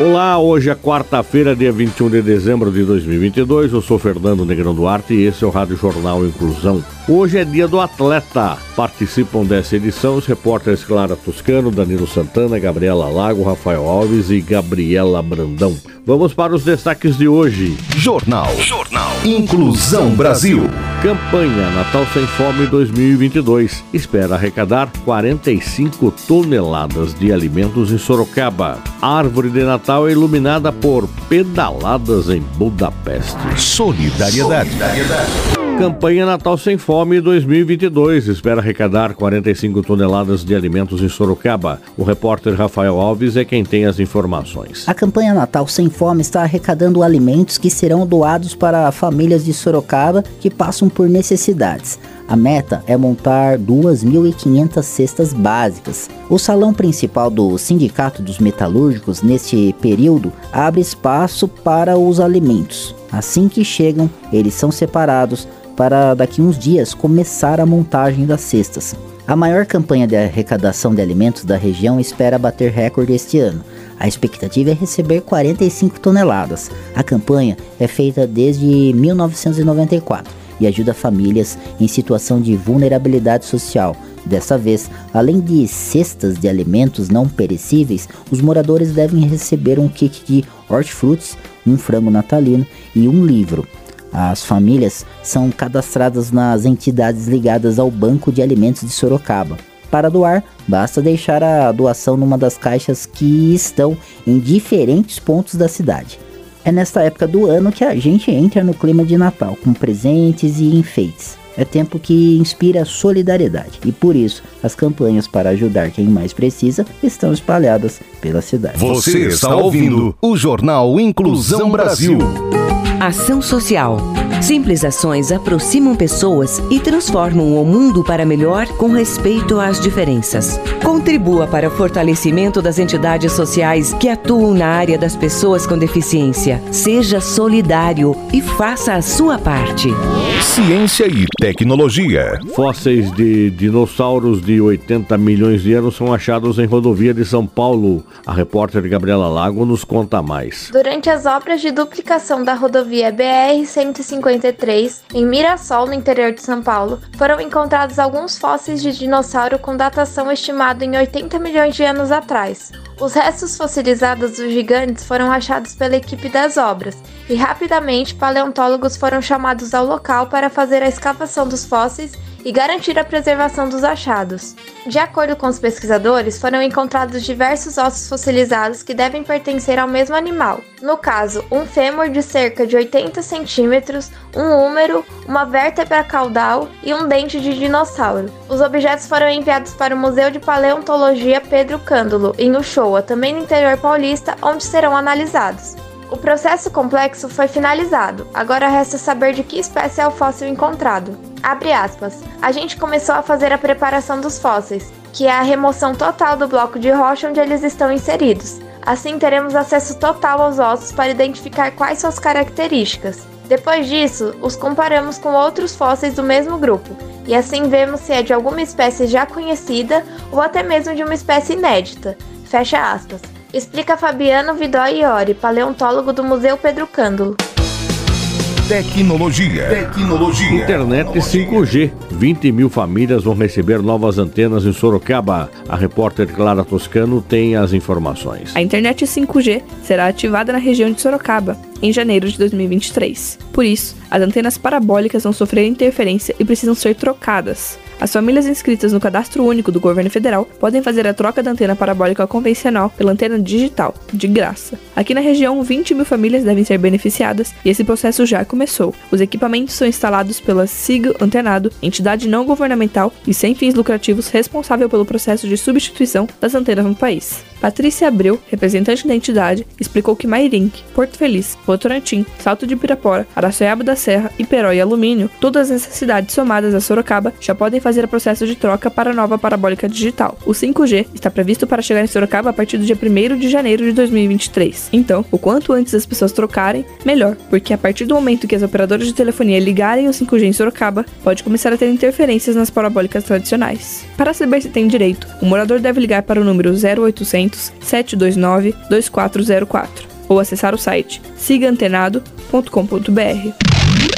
Olá, hoje é quarta-feira, dia 21 de dezembro de 2022. Eu sou Fernando Negrão Duarte e esse é o Rádio Jornal Inclusão. Hoje é dia do atleta. Participam dessa edição os repórteres Clara Toscano, Danilo Santana, Gabriela Lago, Rafael Alves e Gabriela Brandão. Vamos para os destaques de hoje. Jornal. Jornal. Inclusão Brasil. Campanha Natal Sem Fome 2022 espera arrecadar 45 toneladas de alimentos em Sorocaba. A árvore de Natal é iluminada por pedaladas em Budapeste. Solidariedade. Solidariedade. Campanha Natal Sem Fome 2022 espera arrecadar 45 toneladas de alimentos em Sorocaba. O repórter Rafael Alves é quem tem as informações. A campanha Natal Sem Fome está arrecadando alimentos que serão doados para famílias de Sorocaba que passam por necessidades. A meta é montar 2.500 cestas básicas. O salão principal do Sindicato dos Metalúrgicos, neste período, abre espaço para os alimentos. Assim que chegam, eles são separados para daqui uns dias começar a montagem das cestas. A maior campanha de arrecadação de alimentos da região espera bater recorde este ano. A expectativa é receber 45 toneladas. A campanha é feita desde 1994 e ajuda famílias em situação de vulnerabilidade social. Dessa vez, além de cestas de alimentos não perecíveis, os moradores devem receber um kit de hortifrutis, um frango natalino e um livro. As famílias são cadastradas nas entidades ligadas ao Banco de Alimentos de Sorocaba. Para doar, basta deixar a doação numa das caixas que estão em diferentes pontos da cidade. É nesta época do ano que a gente entra no clima de Natal, com presentes e enfeites. É tempo que inspira solidariedade e por isso as campanhas para ajudar quem mais precisa estão espalhadas pela cidade. Você está ouvindo o Jornal Inclusão Brasil. Ação Social. Simples ações aproximam pessoas e transformam o mundo para melhor com respeito às diferenças. Contribua para o fortalecimento das entidades sociais que atuam na área das pessoas com deficiência. Seja solidário e faça a sua parte. Ciência e tecnologia. Fósseis de dinossauros de 80 milhões de anos são achados em rodovia de São Paulo. A repórter Gabriela Lago nos conta mais. Durante as obras de duplicação da rodovia BR-153, em Mirassol, no interior de São Paulo, foram encontrados alguns fósseis de dinossauro com datação estimada em 80 milhões de anos atrás. Os restos fossilizados dos gigantes foram achados pela equipe das obras e rapidamente paleontólogos foram chamados ao local para fazer a escavação dos fósseis e garantir a preservação dos achados. De acordo com os pesquisadores, foram encontrados diversos ossos fossilizados que devem pertencer ao mesmo animal. No caso, um fêmur de cerca de 80 centímetros, um húmero, uma vértebra caudal e um dente de dinossauro. Os objetos foram enviados para o Museu de Paleontologia Pedro Cândulo, em Também no interior paulista, onde serão analisados. O processo complexo foi finalizado, agora resta saber de que espécie é o fóssil encontrado. Abre aspas. A gente começou a fazer a preparação dos fósseis, que é a remoção total do bloco de rocha onde eles estão inseridos. Assim teremos acesso total aos ossos para identificar quais suas características. Depois disso, os comparamos com outros fósseis do mesmo grupo, e assim vemos se é de alguma espécie já conhecida ou até mesmo de uma espécie inédita. Fecha aspas explica Fabiano Vidói Iori, paleontólogo do Museu Pedro Cândulo. Tecnologia. Tecnologia. Internet 5G. 20 mil famílias vão receber novas antenas em Sorocaba. A repórter Clara Toscano tem as informações. A internet 5G será ativada na região de Sorocaba em janeiro de 2023. Por isso, as antenas parabólicas vão sofrer interferência e precisam ser trocadas. As famílias inscritas no Cadastro Único do Governo Federal podem fazer a troca da antena parabólica convencional pela antena digital, de graça. Aqui na região, 20 mil famílias devem ser beneficiadas e esse processo já começou. Os equipamentos são instalados pela SIG Antenado, entidade não governamental e sem fins lucrativos responsável pelo processo de substituição das antenas no país. Patrícia Abreu, representante da entidade, explicou que Mairink, Porto Feliz, Votorantim, Salto de Pirapora, Araçoiaba da Serra, Iperó e Alumínio, todas essas cidades somadas a Sorocaba já podem fazer o processo de troca para a nova parabólica digital. O 5G está previsto para chegar em Sorocaba a partir do dia 1 de janeiro de 2023. Então, o quanto antes as pessoas trocarem, melhor, porque a partir do momento que as operadoras de telefonia ligarem o 5G em Sorocaba, pode começar a ter interferências nas parabólicas tradicionais. Para saber se tem direito, o morador deve ligar para o número 0800 729 2404 ou acessar o site sigaantenado.com.br.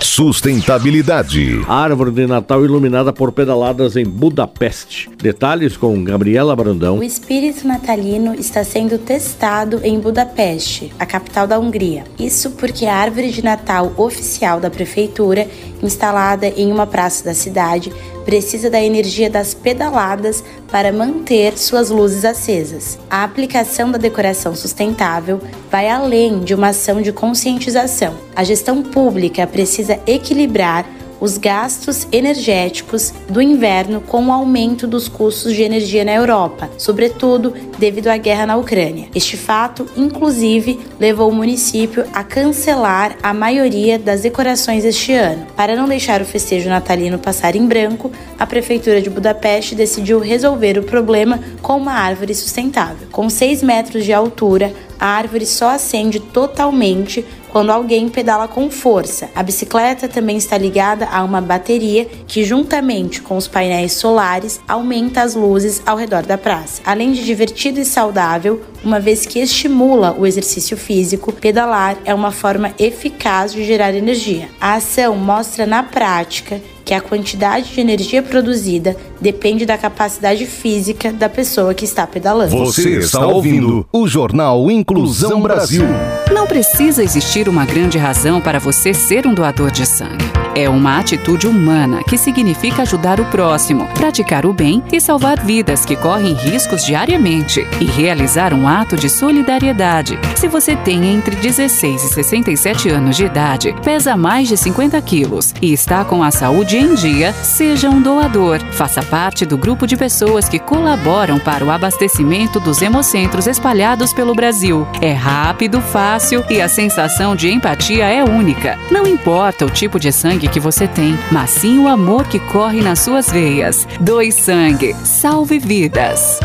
Sustentabilidade. Árvore de Natal iluminada por pedaladas em Budapeste. Detalhes com Gabriela Brandão. O espírito natalino está sendo testado em Budapeste, a capital da Hungria. Isso porque a árvore de Natal oficial da prefeitura, instalada em uma praça da cidade, precisa da energia das pedaladas para manter suas luzes acesas. A aplicação da decoração sustentável vai além de uma ação de conscientização. A gestão pública precisa equilibrar os gastos energéticos do inverno com o aumento dos custos de energia na Europa, sobretudo devido à guerra na Ucrânia. Este fato, inclusive, levou o município a cancelar a maioria das decorações este ano. Para não deixar o festejo natalino passar em branco, a prefeitura de Budapeste decidiu resolver o problema com uma árvore sustentável. Com 6 metros de altura, a árvore só acende totalmente quando alguém pedala com força. A bicicleta também está ligada a uma bateria que, juntamente com os painéis solares, aumenta as luzes ao redor da praça. Além de divertido e saudável, uma vez que estimula o exercício físico, pedalar é uma forma eficaz de gerar energia. A ação mostra na prática que a quantidade de energia produzida depende da capacidade física da pessoa que está pedalando. Você está ouvindo o Jornal Inclusão Brasil. Não precisa existir uma grande razão para você ser um doador de sangue. É uma atitude humana que significa ajudar o próximo, praticar o bem e salvar vidas que correm riscos diariamente e realizar um ato de solidariedade. Se você tem entre 16 e 67 anos de idade, pesa mais de 50 quilos e está com a saúde em dia, seja um doador. Faça parte do grupo de pessoas que colaboram para o abastecimento dos hemocentros espalhados pelo Brasil. É rápido, fácil e a sensação de empatia é única. Não importa o tipo de sangue que você tem, mas sim o amor que corre nas suas veias. Doe sangue, salve vidas.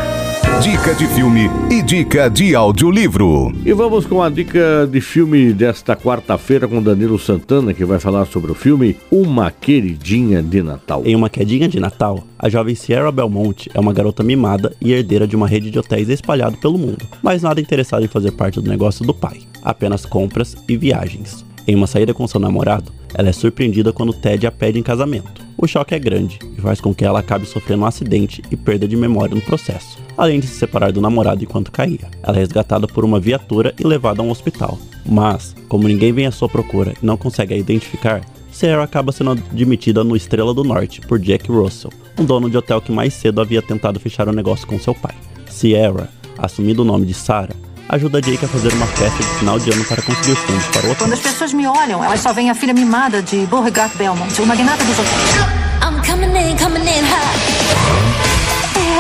Dica de filme e dica de audiolivro. E vamos com a dica de filme desta quarta-feira com Danilo Santana, que vai falar sobre o filme Uma Queridinha de Natal. Em Uma Quedinha de Natal, a jovem Sierra Belmont é uma garota mimada e herdeira de uma rede de hotéis espalhado pelo mundo, mas nada interessada em fazer parte do negócio do pai, apenas compras e viagens. Em uma saída com seu namorado, ela é surpreendida quando Ted a pede em casamento. O choque é grande e faz com que ela acabe sofrendo um acidente e perda de memória no processo, além de se separar do namorado enquanto caía. Ela é resgatada por uma viatura e levada a um hospital. Mas, como ninguém vem à sua procura e não consegue a identificar, Sarah acaba sendo admitida no Estrela do Norte por Jack Russell, um dono de hotel que mais cedo havia tentado fechar o um negócio com seu pai. Sierra, assumindo o nome de Sarah, ajuda Jake a fazer uma festa de final de ano para conseguir fundos para o hotel. Quando as pessoas me olham, elas só veem a filha mimada de Beauregard Belmont, o magnata dos hotéis. I'm coming in, coming in hot.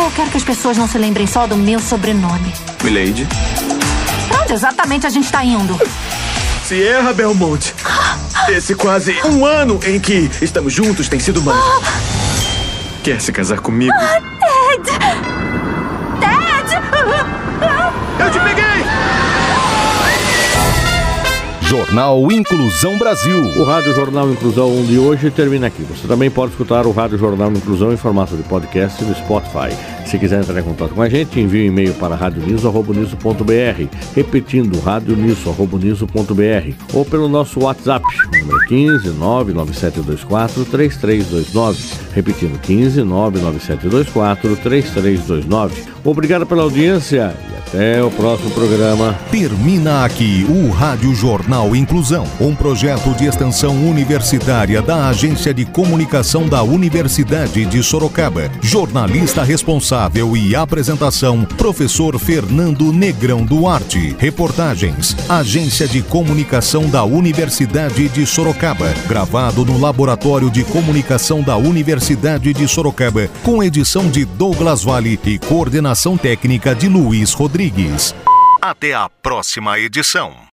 Eu quero que as pessoas não se lembrem só do meu sobrenome. Milady. Pra onde exatamente a gente tá indo? Sierra Belmont. Esse quase um ano em que estamos juntos tem sido mágico. Quer se casar comigo? Ted! Ted! Jornal Inclusão Brasil. O Rádio Jornal Inclusão de hoje termina aqui. Você também pode escutar o Rádio Jornal Inclusão em formato de podcast no Spotify. Se quiser entrar em contato com a gente, envie um e-mail para radioniso.br, repetindo radioniso.br ou pelo nosso WhatsApp, número 15 99724 3329, repetindo 15 99724 3329. Obrigado pela audiência até o próximo programa. Termina aqui o Rádio Jornal Inclusão, um projeto de extensão universitária da Agência de Comunicação da Universidade de Sorocaba. Jornalista responsável e apresentação, professor Fernando Negrão Duarte. Reportagens, Agência de Comunicação da Universidade de Sorocaba. Gravado no Laboratório de Comunicação da Universidade de Sorocaba, com edição de Douglas Vale e coordenação técnica de Luiz Rodrigues. Rodrigues. Até a próxima edição.